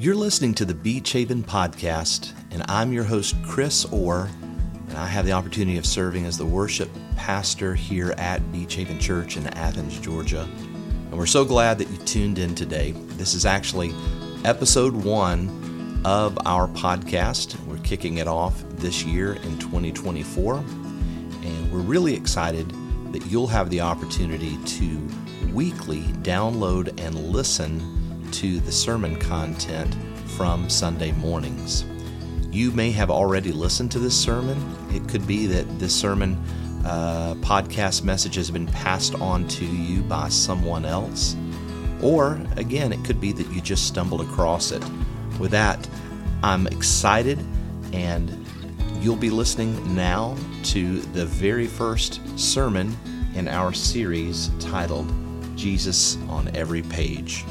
You're listening to the Beech Haven podcast, and I'm your host, Chris Orr, and I have the opportunity of serving as the worship pastor here at Beech Haven Church in Athens, Georgia. And we're so glad that you tuned in today. This is actually episode one of our podcast. We're kicking it off this year in 2024, and we're really excited that you'll have the opportunity to weekly download and listen to the sermon content from Sunday mornings. You may have already listened to this sermon. It could be that this sermon uh, podcast message has been passed on to you by someone else. Or, again, it could be that you just stumbled across it. With that, I'm excited, and you'll be listening now to the very first sermon in our series titled Jesus on Every Page.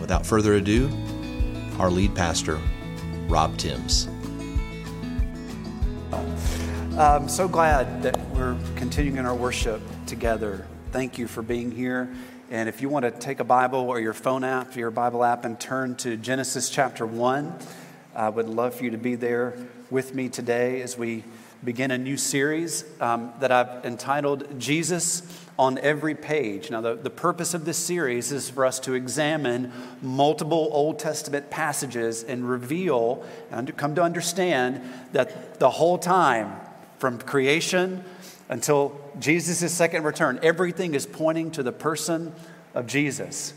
Without further ado, our lead pastor, Rob Tims. I'm so glad that we're continuing our worship together. Thank you for being here. And if you want to take a Bible or your phone app, your Bible app, and turn to Genesis chapter 1, I would love for you to be there with me today as we begin a new series um, that I've entitled Jesus on every page. Now, the, the purpose of this series is for us to examine multiple Old Testament passages and reveal and come to understand that the whole time, from creation until Jesus' second return, everything is pointing to the person of Jesus.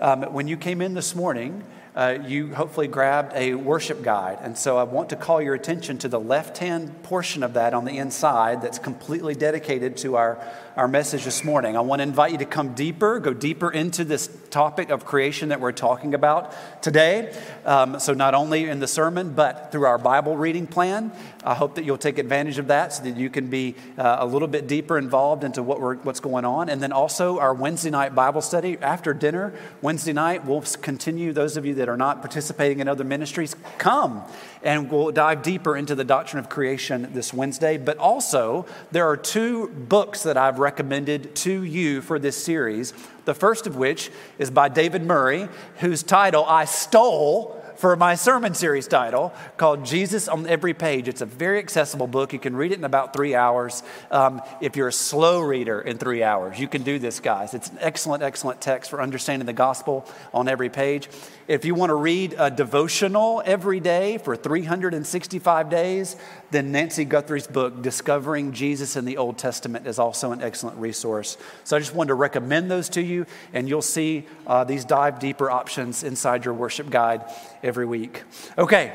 Um, when you came in this morning, uh, you hopefully grabbed a worship guide. And so I want to call your attention to the left hand portion of that on the inside that's completely dedicated to our, our message this morning. I want to invite you to come deeper, go deeper into this topic of creation that we're talking about today. Um, so, not only in the sermon, but through our Bible reading plan. I hope that you'll take advantage of that so that you can be uh, a little bit deeper involved into what we're, what's going on. And then also our Wednesday night Bible study after dinner. Wednesday night, we'll continue. Those of you that are not participating in other ministries, come and we'll dive deeper into the doctrine of creation this Wednesday. But also, there are two books that I've recommended to you for this series. The first of which is by David Murray, whose title I stole for my sermon series title called Jesus on Every Page. It's a very accessible book. You can read it in about three hours. Um, if you're a slow reader in three hours, you can do this, guys. It's an excellent, excellent text for understanding the gospel on every page. If you want to read a devotional every day for 365 days, then Nancy Guthrie's book, Discovering Jesus in the Old Testament, is also an excellent resource. So I just wanted to recommend those to you, and you'll see uh, these dive deeper options inside your worship guide every week. Okay,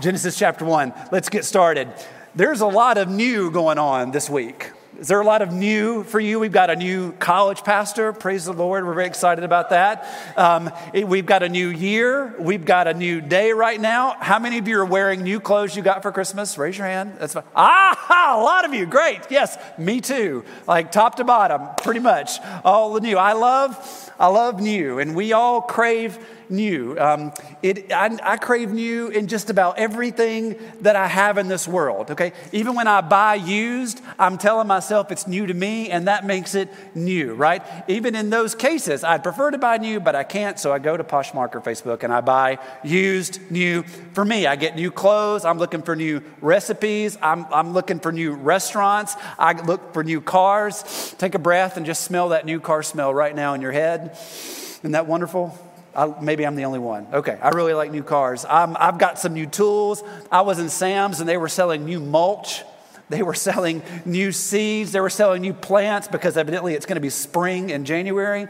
Genesis chapter 1. Let's get started. There's a lot of new going on this week. Is there a lot of new for you? We've got a new college pastor. Praise the Lord. We're very excited about that. Um, we've got a new year. We've got a new day right now. How many of you are wearing new clothes you got for Christmas? Raise your hand. That's fine. Ah, a lot of you. Great. Yes, me too. Like top to bottom, pretty much all the new. I love, I love new, and we all crave new. Um, it, I, I, crave new in just about everything that I have in this world, okay? Even when I buy used, I'm telling myself it's new to me, and that makes it new, right? Even in those cases, I'd prefer to buy new, but I can't, so I go to Poshmark or Facebook and I buy used, new for me. I get new clothes, I'm looking for new recipes, I'm, I'm looking for new restaurants, I look for new cars. Take a breath and just smell that new car smell right now in your head. Isn't that wonderful? I, maybe I'm the only one. Okay, I really like new cars. i have got some new tools. I was in Sam's and they were selling new mulch. They were selling new seeds. They were selling new plants because evidently it's going to be spring in January.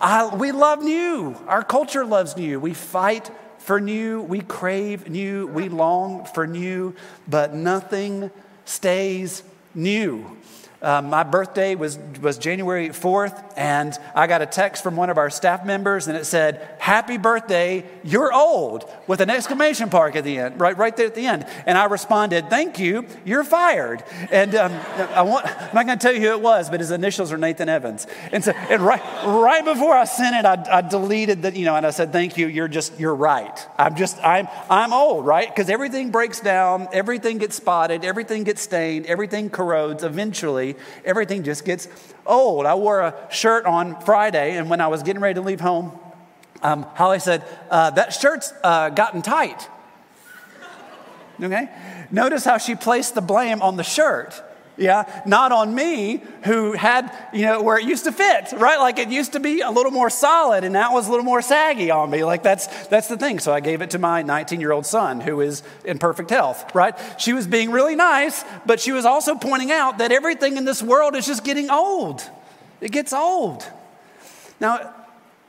I, we love new. Our culture loves new. We fight for new. We crave new. We long for new, but nothing stays new. Uh, my birthday was, was January 4th, and I got a text from one of our staff members, and it said, Happy birthday, you're old, with an exclamation mark at the end, right, right there at the end. And I responded, Thank you, you're fired. And um, I want, I'm not going to tell you who it was, but his initials are Nathan Evans. And so, and right, right before I sent it, I, I deleted the, you know, and I said, Thank you, you're just, you're right. I'm just, I'm, I'm old, right? Because everything breaks down, everything gets spotted, everything gets stained, everything corrodes eventually everything just gets old. I wore a shirt on Friday, and when I was getting ready to leave home, Um, Holly said, uh, That shirt's uh, gotten tight. Okay? Notice how she placed the blame on the shirt yeah, not on me who had, you know, where it used to fit, right? Like it used to be a little more solid and that was a little more saggy on me. Like that's that's the thing. So I gave it to my 19-year-old son who is in perfect health, right? She was being really nice, but she was also pointing out that everything in this world is just getting old. It gets old. Now,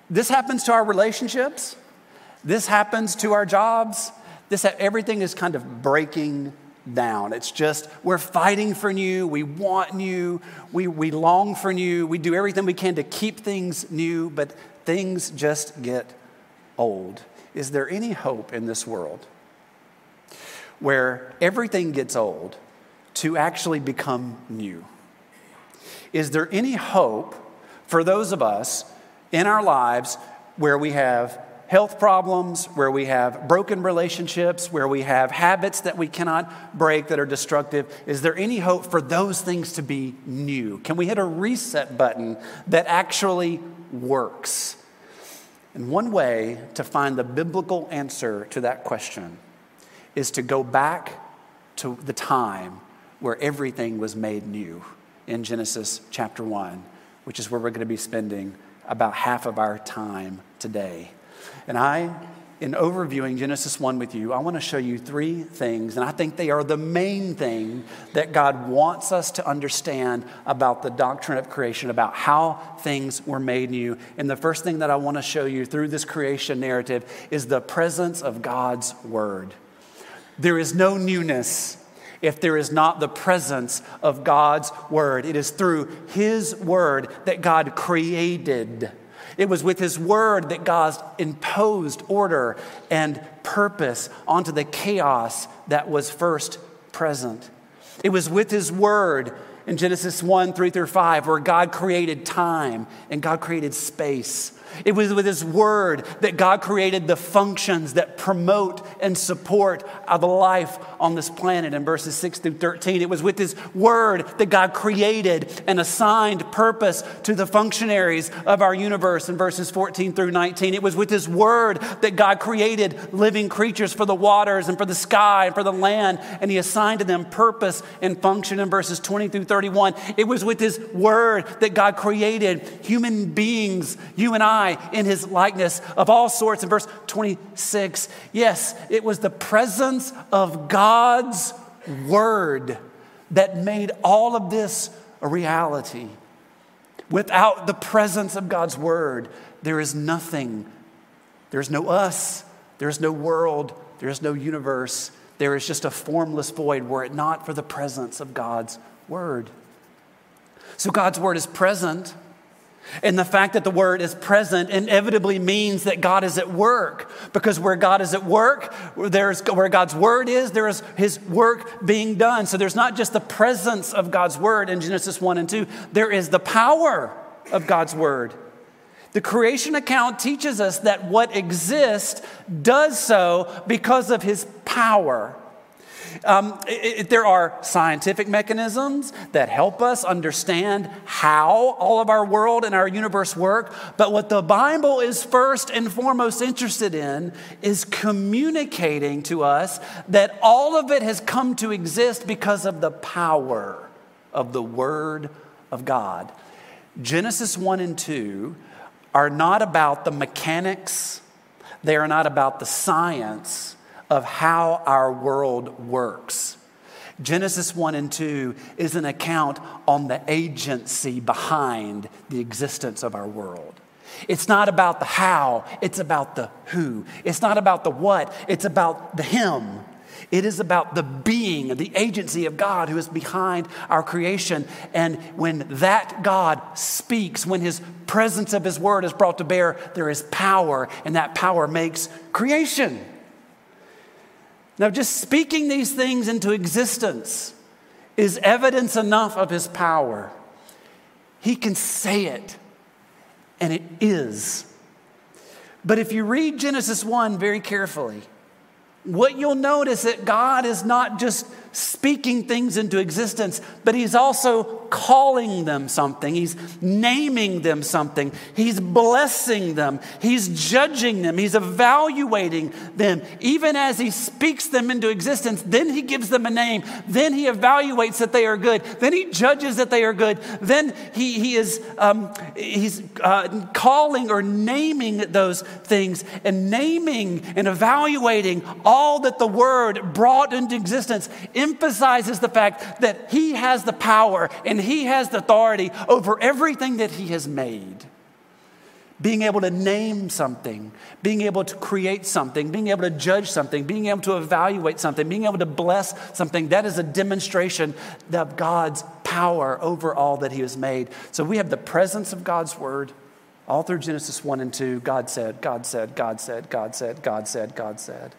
this happens to our relationships. This happens to our jobs. This everything is kind of breaking down. It's just, we're fighting for new, we want new, we, we long for new, we do everything we can to keep things new, but things just get old. Is there any hope in this world where everything gets old to actually become new? Is there any hope for those of us in our lives where we have health problems, where we have broken relationships, where we have habits that we cannot break that are destructive, is there any hope for those things to be new? Can we hit a reset button that actually works? And one way to find the biblical answer to that question is to go back to the time where everything was made new in Genesis chapter 1, which is where we're going to be spending about half of our time today. And I, in overviewing Genesis 1 with you, I want to show you three things, and I think they are the main thing that God wants us to understand about the doctrine of creation, about how things were made new. And the first thing that I want to show you through this creation narrative is the presence of God's Word. There is no newness if there is not the presence of God's Word. It is through His Word that God created it was with His Word that God imposed order and purpose onto the chaos that was first present. It was with His Word in Genesis 1 3 through 5 where God created time and God created space. It was with His Word that God created the functions that promote and support the life on this planet in verses 6 through 13. It was with His Word that God created and assigned purpose to the functionaries of our universe in verses 14 through 19. It was with His Word that God created living creatures for the waters and for the sky and for the land, and He assigned to them purpose and function in verses 20 through 31. It was with His Word that God created human beings, you and I in his likeness of all sorts. In verse 26, yes, it was the presence of God's word that made all of this a reality. Without the presence of God's word, there is nothing. There's no us, there's no world, there's no universe. There is just a formless void were it not for the presence of God's word. So God's word is present. And the fact that the word is present inevitably means that God is at work. Because where God is at work, there's, where God's word is, there is his work being done. So there's not just the presence of God's word in Genesis 1 and 2, there is the power of God's word. The creation account teaches us that what exists does so because of his power. Um, it, it, there are scientific mechanisms that help us understand how all of our world and our universe work. But what the Bible is first and foremost interested in is communicating to us that all of it has come to exist because of the power of the Word of God. Genesis 1 and 2 are not about the mechanics, they are not about the science of how our world works. Genesis 1 and 2 is an account on the agency behind the existence of our world. It's not about the how, it's about the who. It's not about the what, it's about the him. It is about the being, the agency of God who is behind our creation. And when that God speaks, when his presence of his word is brought to bear, there is power, and that power makes creation. Now, just speaking these things into existence is evidence enough of his power. He can say it, and it is. But if you read Genesis 1 very carefully, what you'll notice that God is not just speaking things into existence, but he's also calling them something. He's naming them something. He's blessing them. He's judging them. He's evaluating them. Even as he speaks them into existence, then he gives them a name. Then he evaluates that they are good. Then he judges that they are good. Then he, he is um, he's uh, calling or naming those things and naming and evaluating all that the word brought into existence emphasizes the fact that he has the power and he has the authority over everything that he has made. Being able to name something, being able to create something, being able to judge something, being able to evaluate something, being able to bless something, that is a demonstration of God's power over all that He has made. So we have the presence of God's Word. All through Genesis 1 and 2, God said, God said, God said, God said, God said, God said.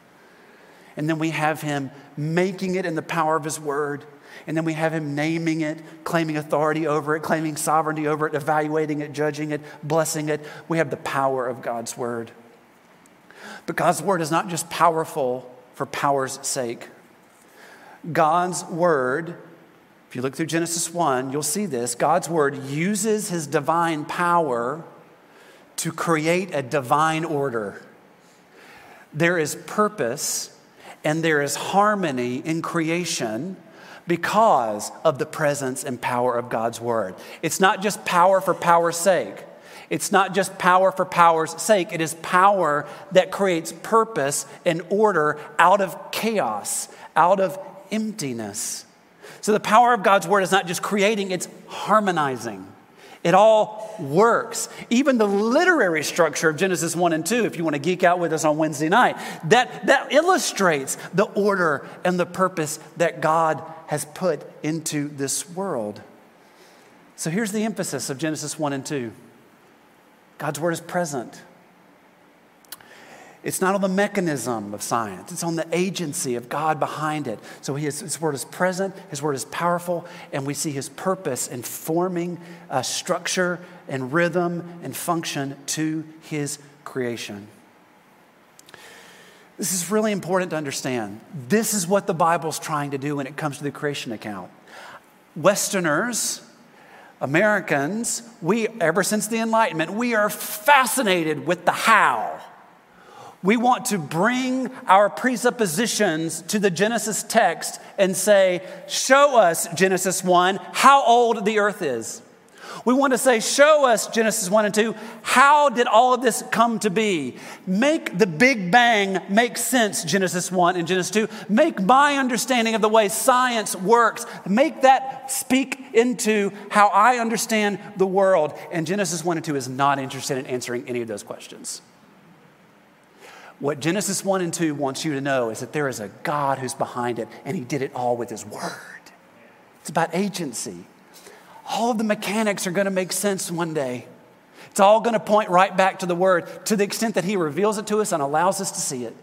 And then we have him making it in the power of his word. And then we have him naming it, claiming authority over it, claiming sovereignty over it, evaluating it, judging it, blessing it. We have the power of God's word. But God's word is not just powerful for power's sake. God's word, if you look through Genesis 1, you'll see this. God's word uses his divine power to create a divine order. There is purpose and there is harmony in creation because of the presence and power of God's word. It's not just power for power's sake. It's not just power for power's sake. It is power that creates purpose and order out of chaos, out of emptiness. So the power of God's word is not just creating, it's harmonizing. It all works. Even the literary structure of Genesis 1 and 2, if you want to geek out with us on Wednesday night, that, that illustrates the order and the purpose that God has put into this world. So here's the emphasis of Genesis 1 and 2 God's word is present. It's not on the mechanism of science, it's on the agency of God behind it. So his, word is present, his word is powerful, and we see his purpose in forming a structure and rhythm and function to his creation. This is really important to understand. This is what the Bible's trying to do when it comes to the creation account. Westerners, Americans, we, ever since the Enlightenment, we are fascinated with the how we want to bring our presuppositions to the Genesis text and say, Show us, Genesis 1, how old the earth is. We want to say, Show us, Genesis 1 and 2, how did all of this come to be? Make the Big Bang make sense, Genesis 1 and Genesis 2. Make my understanding of the way science works, make that speak into how I understand the world. And Genesis 1 and 2 is not interested in answering any of those questions. What Genesis 1 and 2 wants you to know is that there is a God who's behind it, and He did it all with His Word. It's about agency. All of the mechanics are going to make sense one day. It's all going to point right back to the Word to the extent that He reveals it to us and allows us to see it.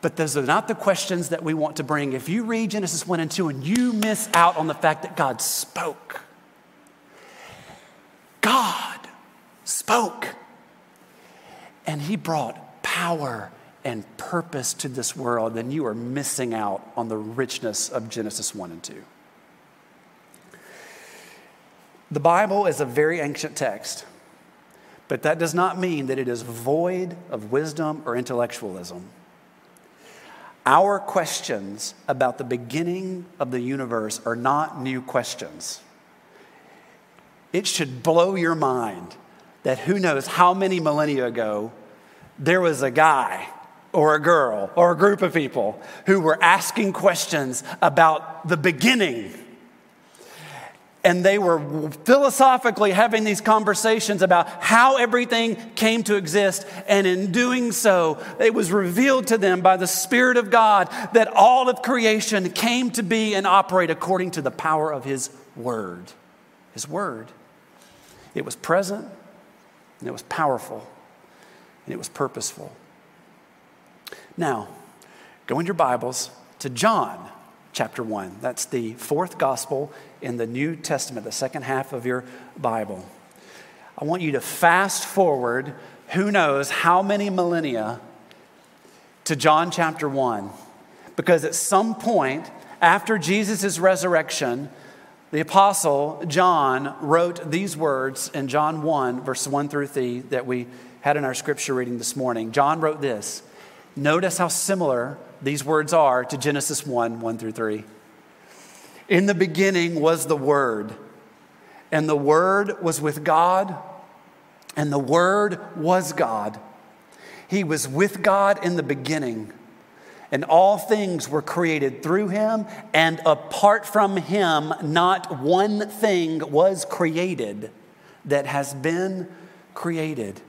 But those are not the questions that we want to bring. If you read Genesis 1 and 2 and you miss out on the fact that God spoke, God spoke. And he brought power and purpose to this world, then you are missing out on the richness of Genesis 1 and 2. The Bible is a very ancient text, but that does not mean that it is void of wisdom or intellectualism. Our questions about the beginning of the universe are not new questions. It should blow your mind that who knows how many millennia ago there was a guy or a girl or a group of people who were asking questions about the beginning. And they were philosophically having these conversations about how everything came to exist. And in doing so, it was revealed to them by the Spirit of God that all of creation came to be and operate according to the power of His Word. His Word. It was present, and it was powerful, and it was purposeful. Now, go in your Bibles to John chapter 1. That's the fourth gospel in the New Testament, the second half of your Bible. I want you to fast forward, who knows how many millennia, to John chapter 1. because at some point after Jesus' resurrection, the apostle John wrote these words in John 1, verse 1 through 3, that we had in our scripture reading this morning. John wrote this. Notice how similar these words are to Genesis 1 1 through 3. In the beginning was the Word, and the Word was with God, and the Word was God. He was with God in the beginning, and all things were created through him, and apart from him, not one thing was created that has been created.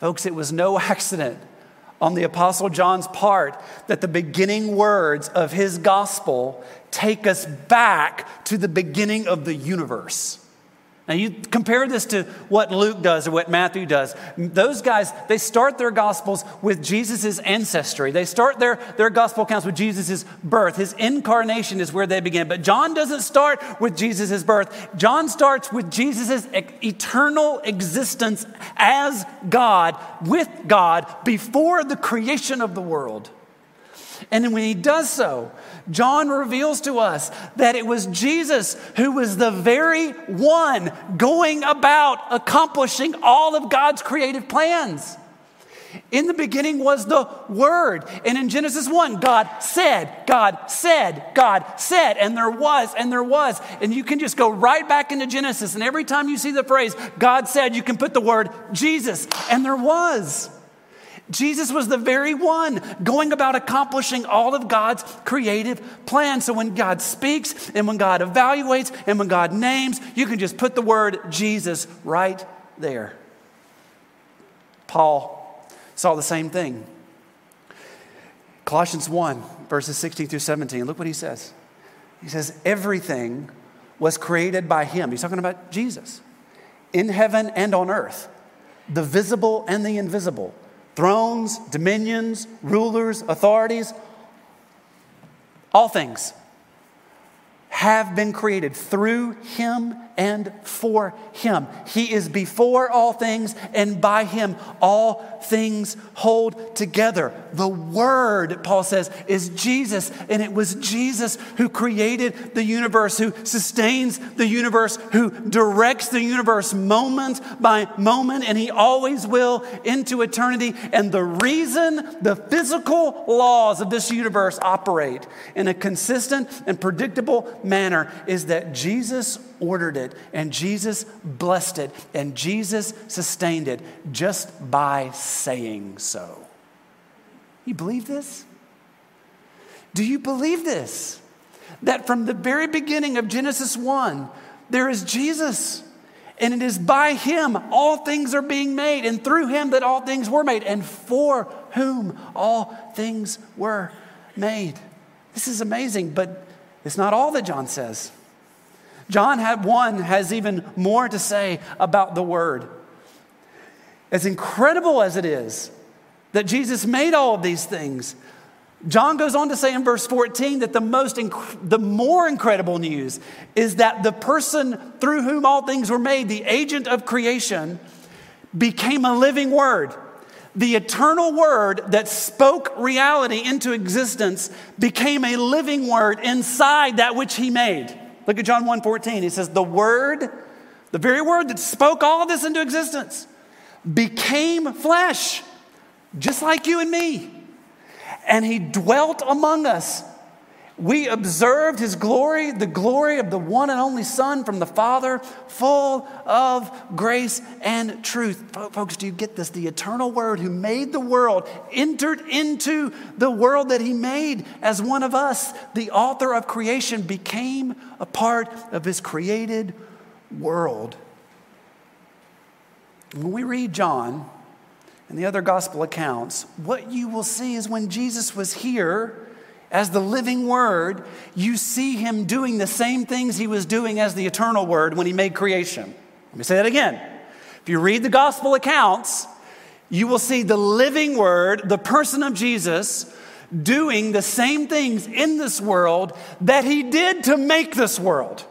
Folks, it was no accident on the Apostle John's part that the beginning words of his gospel take us back to the beginning of the universe. Now, you compare this to what Luke does or what Matthew does. Those guys, they start their gospels with Jesus' ancestry. They start their, their gospel accounts with Jesus' birth. His incarnation is where they begin. But John doesn't start with Jesus' birth. John starts with Jesus' eternal existence as God, with God, before the creation of the world. And when he does so, John reveals to us that it was Jesus who was the very one going about accomplishing all of God's creative plans. In the beginning was the Word. And in Genesis 1, God said, God said, God said, and there was, and there was. And you can just go right back into Genesis, and every time you see the phrase, God said, you can put the word Jesus, and there was. Jesus was the very one going about accomplishing all of God's creative plans. So when God speaks and when God evaluates and when God names, you can just put the word Jesus right there. Paul saw the same thing. Colossians 1, verses 16 through 17. Look what he says. He says, Everything was created by him. He's talking about Jesus in heaven and on earth, the visible and the invisible thrones, dominions, rulers, authorities, all things have been created through him and for him. He is before all things, and by him all things hold together. The Word, Paul says, is Jesus, and it was Jesus who created the universe, who sustains the universe, who directs the universe moment by moment, and he always will into eternity. And the reason the physical laws of this universe operate in a consistent and predictable manner is that Jesus ordered it, and Jesus blessed it, and Jesus sustained it just by saying so. You believe this? Do you believe this? That from the very beginning of Genesis 1, there is Jesus. And it is by him all things are being made, and through him that all things were made, and for whom all things were made. This is amazing, but it's not all that John says. John had one has even more to say about the word. As incredible as it is that Jesus made all of these things, John goes on to say in verse 14 that the most inc- the more incredible news is that the person through whom all things were made, the agent of creation, became a living word. The eternal word that spoke reality into existence became a living word inside that which he made. Look at John 1:14. He says, "The word, the very word that spoke all this into existence, became flesh, just like you and me. And he dwelt among us." We observed his glory, the glory of the one and only Son from the Father, full of grace and truth. Folks, do you get this? The eternal Word who made the world entered into the world that he made as one of us. The author of creation became a part of his created world. When we read John and the other gospel accounts, what you will see is when Jesus was here, as the living word, you see him doing the same things he was doing as the eternal word when he made creation. Let me say that again. If you read the gospel accounts, you will see the living word, the person of Jesus, doing the same things in this world that he did to make this world.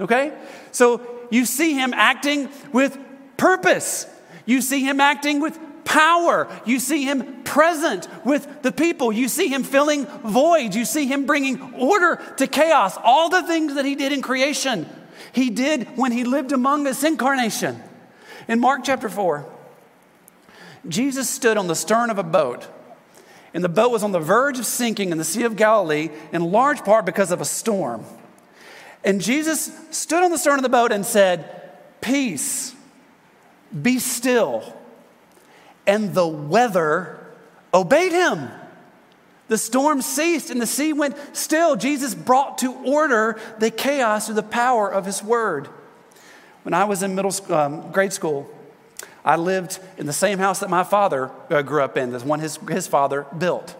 Okay? So you see him acting with purpose. You see him acting with power. You see him present with the people. You see him filling voids. You see him bringing order to chaos. All the things that he did in creation, he did when he lived among us incarnation. In Mark chapter 4, Jesus stood on the stern of a boat, and the boat was on the verge of sinking in the Sea of Galilee, in large part because of a storm. And Jesus stood on the stern of the boat and said, Peace, be still. And the weather obeyed him. The storm ceased and the sea went still. Jesus brought to order the chaos through the power of his word. When I was in middle um, grade school, I lived in the same house that my father uh, grew up in, the one his, his father built.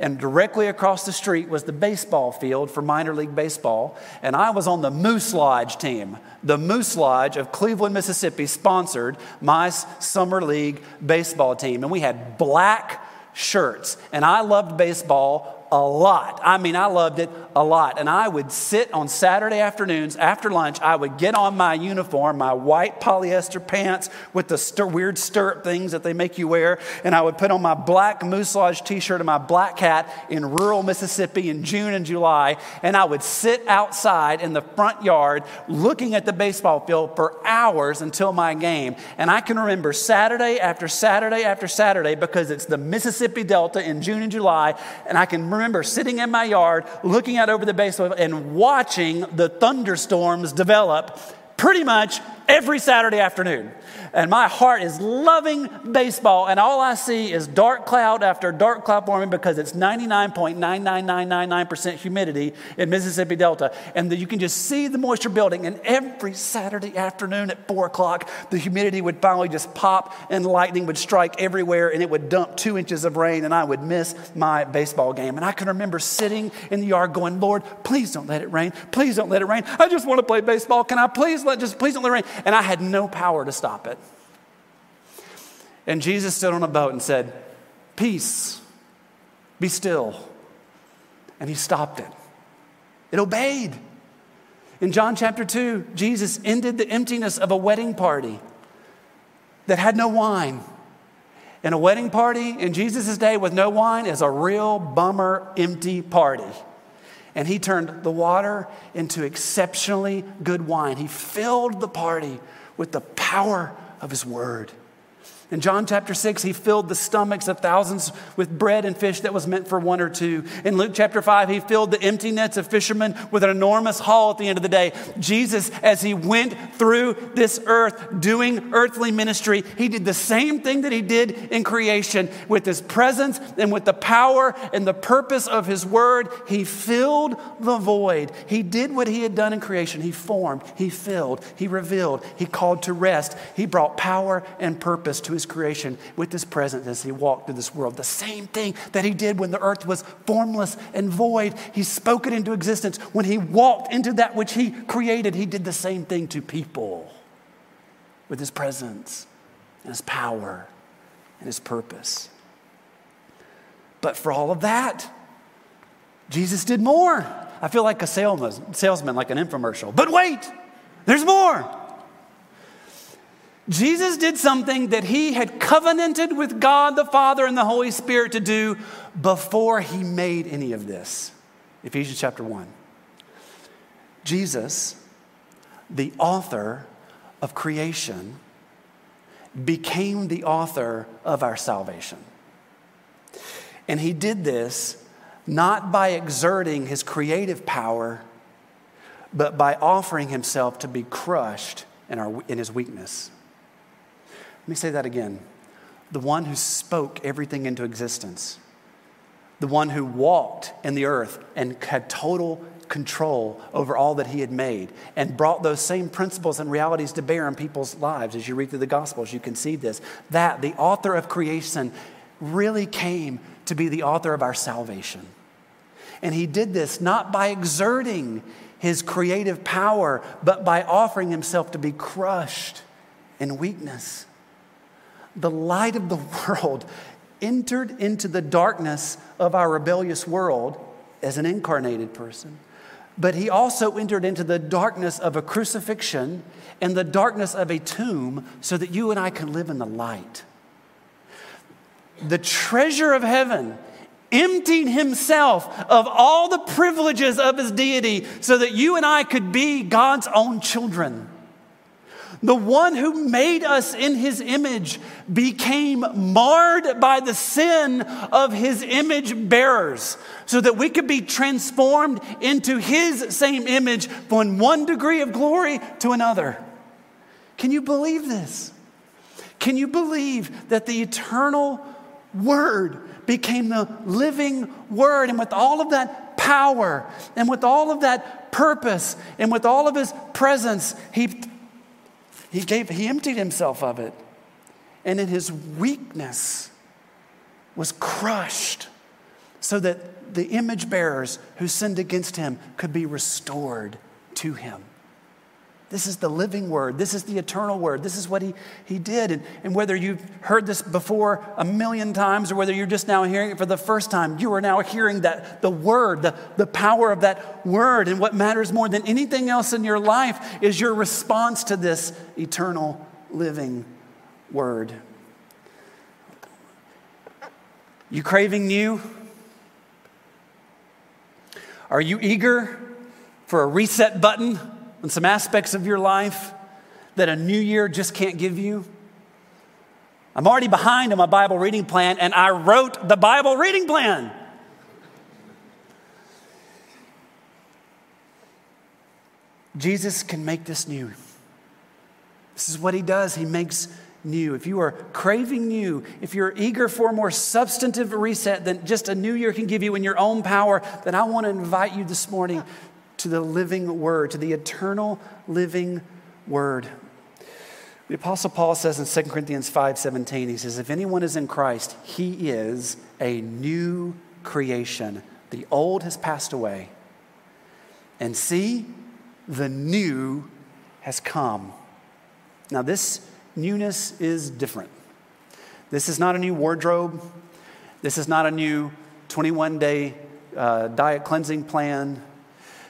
And directly across the street was the baseball field for minor league baseball. And I was on the Moose Lodge team. The Moose Lodge of Cleveland, Mississippi sponsored my summer league baseball team. And we had black shirts. And I loved baseball a lot. I mean, I loved it a lot. And I would sit on Saturday afternoons after lunch. I would get on my uniform, my white polyester pants with the weird stirrup things that they make you wear. And I would put on my black Moose Lodge t shirt and my black hat in rural Mississippi in June and July. And I would sit outside in the front yard looking at the baseball field for hours until my game. And I can remember Saturday after Saturday after Saturday because it's the Mississippi Delta in June and July. And I can remember sitting in my yard, looking out over the baseball and watching the thunderstorms develop pretty much every Saturday afternoon and my heart is loving baseball, and all I see is dark cloud after dark cloud forming because it's 99.99999% humidity in Mississippi Delta. And the, you can just see the moisture building. And every Saturday afternoon at 4 o'clock, the humidity would finally just pop, and lightning would strike everywhere, and it would dump two inches of rain, and I would miss my baseball game. And I can remember sitting in the yard going, Lord, please don't let it rain. Please don't let it rain. I just want to play baseball. Can I please let just please don't let it rain? And I had no power to stop it. And Jesus stood on a boat and said, Peace, be still. And he stopped it. It obeyed. In John chapter 2, Jesus ended the emptiness of a wedding party that had no wine. And a wedding party in Jesus' day with no wine is a real bummer, empty party. And he turned the water into exceptionally good wine. He filled the party with the power of his word. In John chapter 6, he filled the stomachs of thousands with bread and fish that was meant for one or two. In Luke chapter 5, he filled the empty nets of fishermen with an enormous haul at the end of the day. Jesus, as he went through this earth doing earthly ministry, he did the same thing that he did in creation with his presence and with the power and the purpose of his word. He filled the void. He did what he had done in creation. He formed, he filled, he revealed, he called to rest, he brought power and purpose to his his creation with his presence as he walked through this world. The same thing that he did when the earth was formless and void. He spoke it into existence. When he walked into that which he created, he did the same thing to people with his presence and his power and his purpose. But for all of that, Jesus did more. I feel like a salesman, salesman like an infomercial. But wait, there's more. Jesus did something that he had covenanted with God the Father and the Holy Spirit to do before he made any of this. Ephesians chapter 1. Jesus, the author of creation, became the author of our salvation. And he did this not by exerting his creative power, but by offering himself to be crushed in, our, in his weakness. Let me say that again. The one who spoke everything into existence, the one who walked in the earth and had total control over all that he had made and brought those same principles and realities to bear in people's lives. As you read through the Gospels, you can see this. That the author of creation really came to be the author of our salvation. And he did this not by exerting his creative power, but by offering himself to be crushed in weakness the light of the world entered into the darkness of our rebellious world as an incarnated person. But he also entered into the darkness of a crucifixion and the darkness of a tomb so that you and I can live in the light. the treasure of heaven, emptied himself of all the privileges of his deity so that you and I could be God's own children. The one who made us in his image became marred by the sin of his image bearers so that we could be transformed into his same image from one degree of glory to another. Can you believe this? Can you believe that the eternal Word became the living Word? And with all of that power and with all of that purpose and with all of His presence, He, he, gave, he emptied Himself of it. And in His weakness, was crushed so that the image bearers who sinned against him could be restored to him. This is the living word. This is the eternal word. This is what he, he did. And, and whether you've heard this before a million times or whether you're just now hearing it for the first time, you are now hearing that the word, the, the power of that word. And what matters more than anything else in your life is your response to this eternal living word. You craving new? Are you eager for a reset button? On some aspects of your life that a new year just can't give you? I'm already behind on my Bible reading plan, and I wrote the Bible reading plan. Jesus can make this new. This is what he does. He makes new. If you are craving new, if you're eager for a more substantive reset than just a new year can give you in your own power, then I want to invite you this morning to the living word, to the eternal living word. The apostle Paul says in 2 Corinthians 5:17 he says if anyone is in Christ he is a new creation. The old has passed away. And see the new has come. Now this newness is different. This is not a new wardrobe. This is not a new 21 day uh, diet cleansing plan.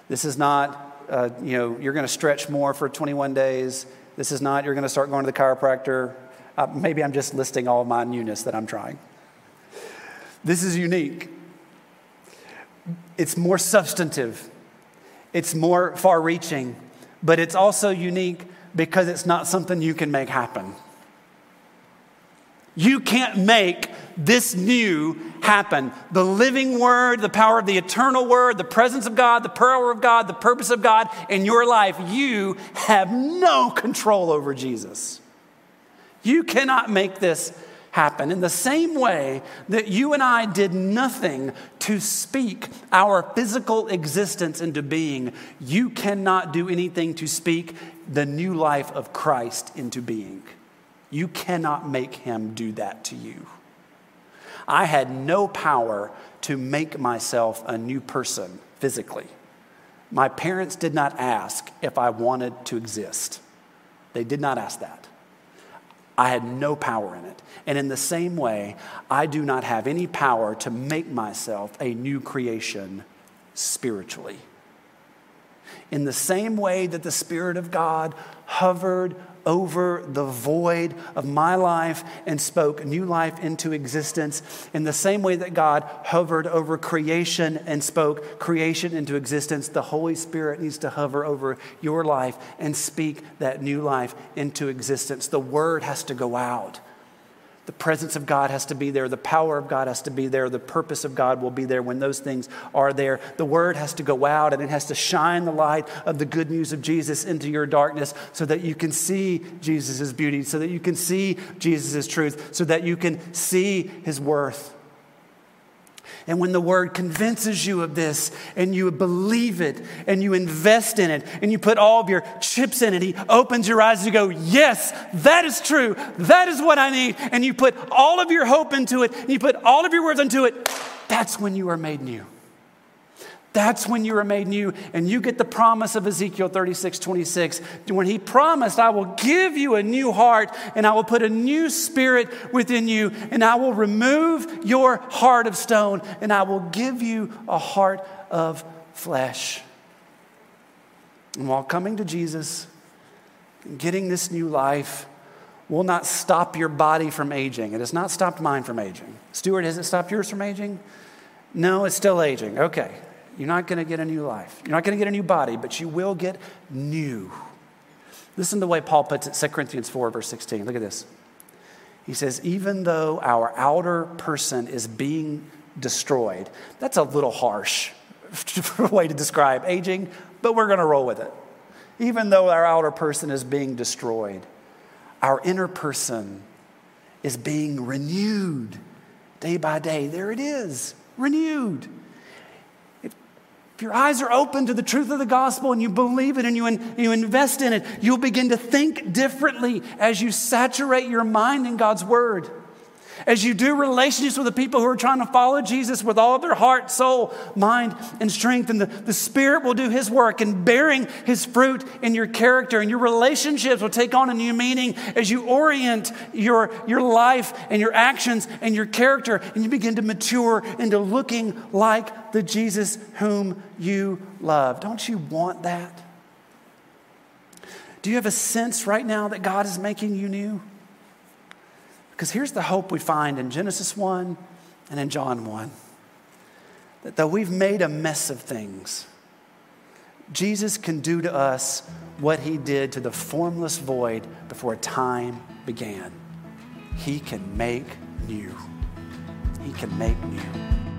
This is not, uh, you know, you're going to stretch more for 21 days. This is not, you're going to start going to the chiropractor. Uh, maybe I'm just listing all my newness that I'm trying. This is unique. It's more substantive, it's more far reaching, but it's also unique because it's not something you can make happen. You can't make this new happen. The living word, the power of the eternal word, the presence of God, the power of God, the purpose of God in your life, you have no control over Jesus. You cannot make this happen. In the same way that you and I did nothing to speak our physical existence into being, you cannot do anything to speak the new life of Christ into being. You cannot make him do that to you. I had no power to make myself a new person physically. My parents did not ask if I wanted to exist. They did not ask that. I had no power in it. And in the same way, I do not have any power to make myself a new creation spiritually. In the same way that the Spirit of God hovered over the void of my life and spoke new life into existence in the same way that God hovered over creation and spoke creation into existence. The Holy Spirit needs to hover over your life and speak that new life into existence. The word has to go out. The presence of God has to be there. The power of God has to be there. The purpose of God will be there when those things are there. The word has to go out and it has to shine the light of the good news of Jesus into your darkness so that you can see Jesus' beauty, so that you can see Jesus' truth, so that you can see his worth. And when the word convinces you of this and you believe it and you invest in it and you put all of your chips in it, he opens your eyes and you go, Yes, that is true. That is what I need. And you put all of your hope into it and you put all of your words into it. That's when you are made new. That's when you are made new. And you get the promise of Ezekiel 36 26. When he promised, I will give you a new heart, and I will put a new spirit within you, and I will remove your heart of stone, and I will give you a heart of flesh. And while coming to Jesus, getting this new life, will not stop your body from aging. It has not stopped mine from aging. Stuart, has it stopped yours from aging? No, it's still aging. Okay. You're not going to get a new life. You're not going to get a new body, but you will get new. Listen to the way Paul puts it, 2 Corinthians 4, verse 16. Look at this. He says, even though our outer person is being destroyed, that's a little harsh way to describe aging, but we're going to roll with it. Even though our outer person is being destroyed, our inner person is being renewed day by day. There it is, renewed. If your eyes are open to the truth of the gospel and you believe it and you, in, you invest in it, you'll begin to think differently as you saturate your mind in God's word. As you do relationships with the people who are trying to follow Jesus with all their heart, soul, mind, and strength, and the, the Spirit will do His work in bearing His fruit in your character, and your relationships will take on a new meaning as you orient your, your life and your actions and your character, and you begin to mature into looking like the Jesus whom you love. Don't you want that? Do you have a sense right now that God is making you new? Because here's the hope we find in Genesis 1 and in John 1 that though we've made a mess of things, Jesus can do to us what he did to the formless void before time began. He can make new. He can make new.